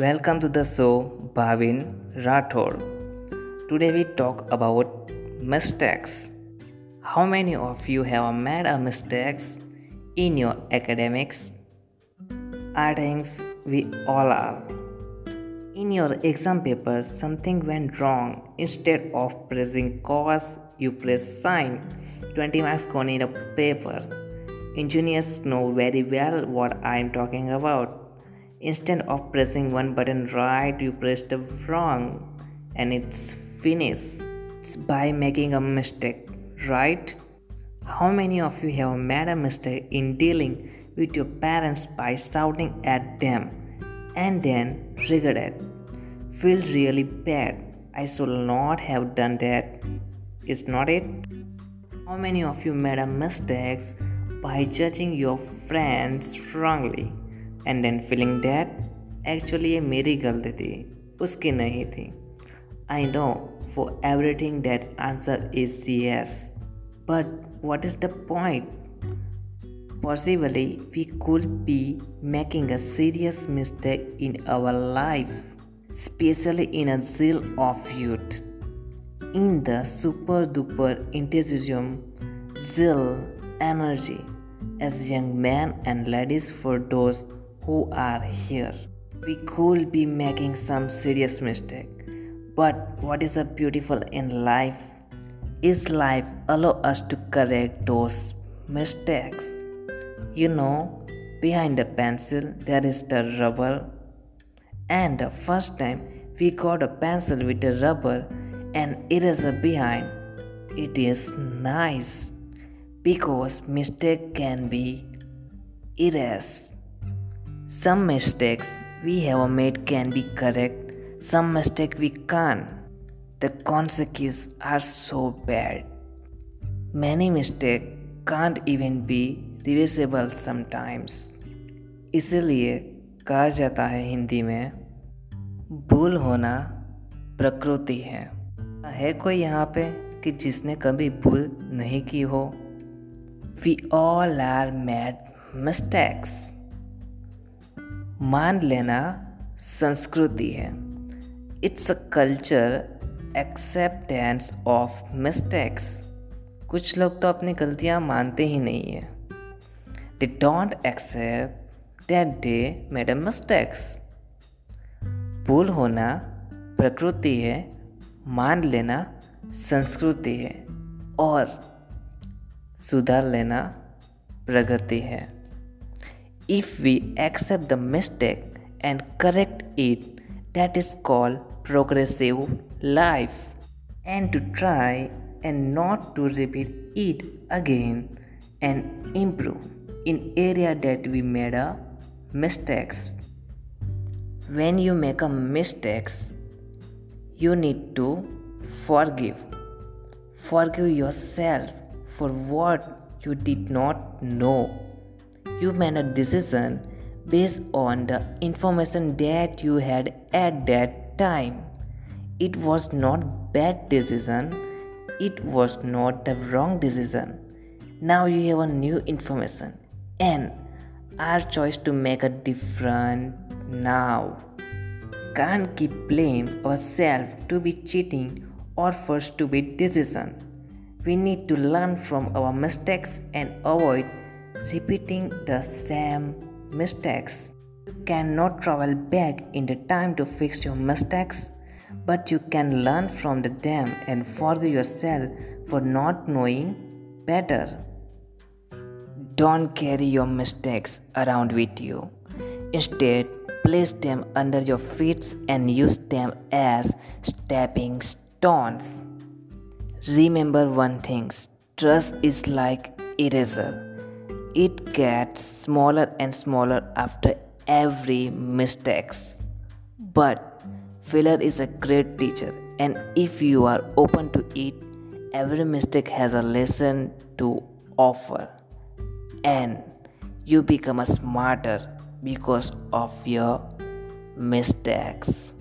Welcome to the show Bhavin Rathod. Today we talk about mistakes. How many of you have made a mistakes in your academics? I think we all are. In your exam paper, something went wrong. Instead of pressing cos, you press sine. 20 marks gone in a paper. Engineers know very well what I am talking about. Instead of pressing one button right, you press the wrong and it's finished. It's by making a mistake, right? How many of you have made a mistake in dealing with your parents by shouting at them and then regret? Feel really bad. I should not have done that. Is not it? How many of you made a mistakes by judging your friends wrongly and then feeling that actually ये मेरी गलती थी उसकी नहीं थी I know for everything that answer is yes but what is the point possibly we could be making a serious mistake in our life especially in a zeal of youth in the super duper enthusiasm zeal energy as young men and ladies for those who are here. We could be making some serious mistake. But what is a beautiful in life is life allow us to correct those mistakes. You know, behind the pencil there is the rubber. And the first time we got a pencil with a rubber and eraser behind, it is nice because mistake can be erased. Some mistakes we have made can be correct, some mistake we can't. The consequences are so bad. Many mistakes can't even be reversible sometimes. इसलिए कहा जाता है हिंदी में भूल होना प्रकृति है है कोई यहाँ पे कि जिसने कभी भूल नहीं की हो we all are made mistakes मान लेना संस्कृति है। It's a culture acceptance of mistakes कुछ लोग तो अपनी गलतियाँ मानते ही नहीं है। They don't accept that they made a mistakes भूल होना प्रकृति है, मान लेना संस्कृति है, और सुधार लेना प्रगति है। if we accept the mistake and correct it that is called progressive life. And to try and not to repeat it again and improve in area that we made a mistakes. When you make a mistakes you need to forgive. Forgive yourself for what you did not know. You made a decision based on the information that you had at that time. It was not bad decision. It was not the wrong decision. Now you have a new information and our choice to make a different now. Can't keep blame ourselves to be cheating or to be decision we need to learn from our mistakes and avoid repeating the same mistakes. You cannot travel back in the time to fix your mistakes, but you can learn from them and forgive yourself for not knowing better. Don't carry your mistakes around with you. Instead, place them under your feet and use them as stepping stones. Remember one thing trust is like eraser. It gets smaller and smaller after every mistakes. But failure is a great teacher and if you are open to it, every mistake has a lesson to offer and you become a smarter because of your mistakes.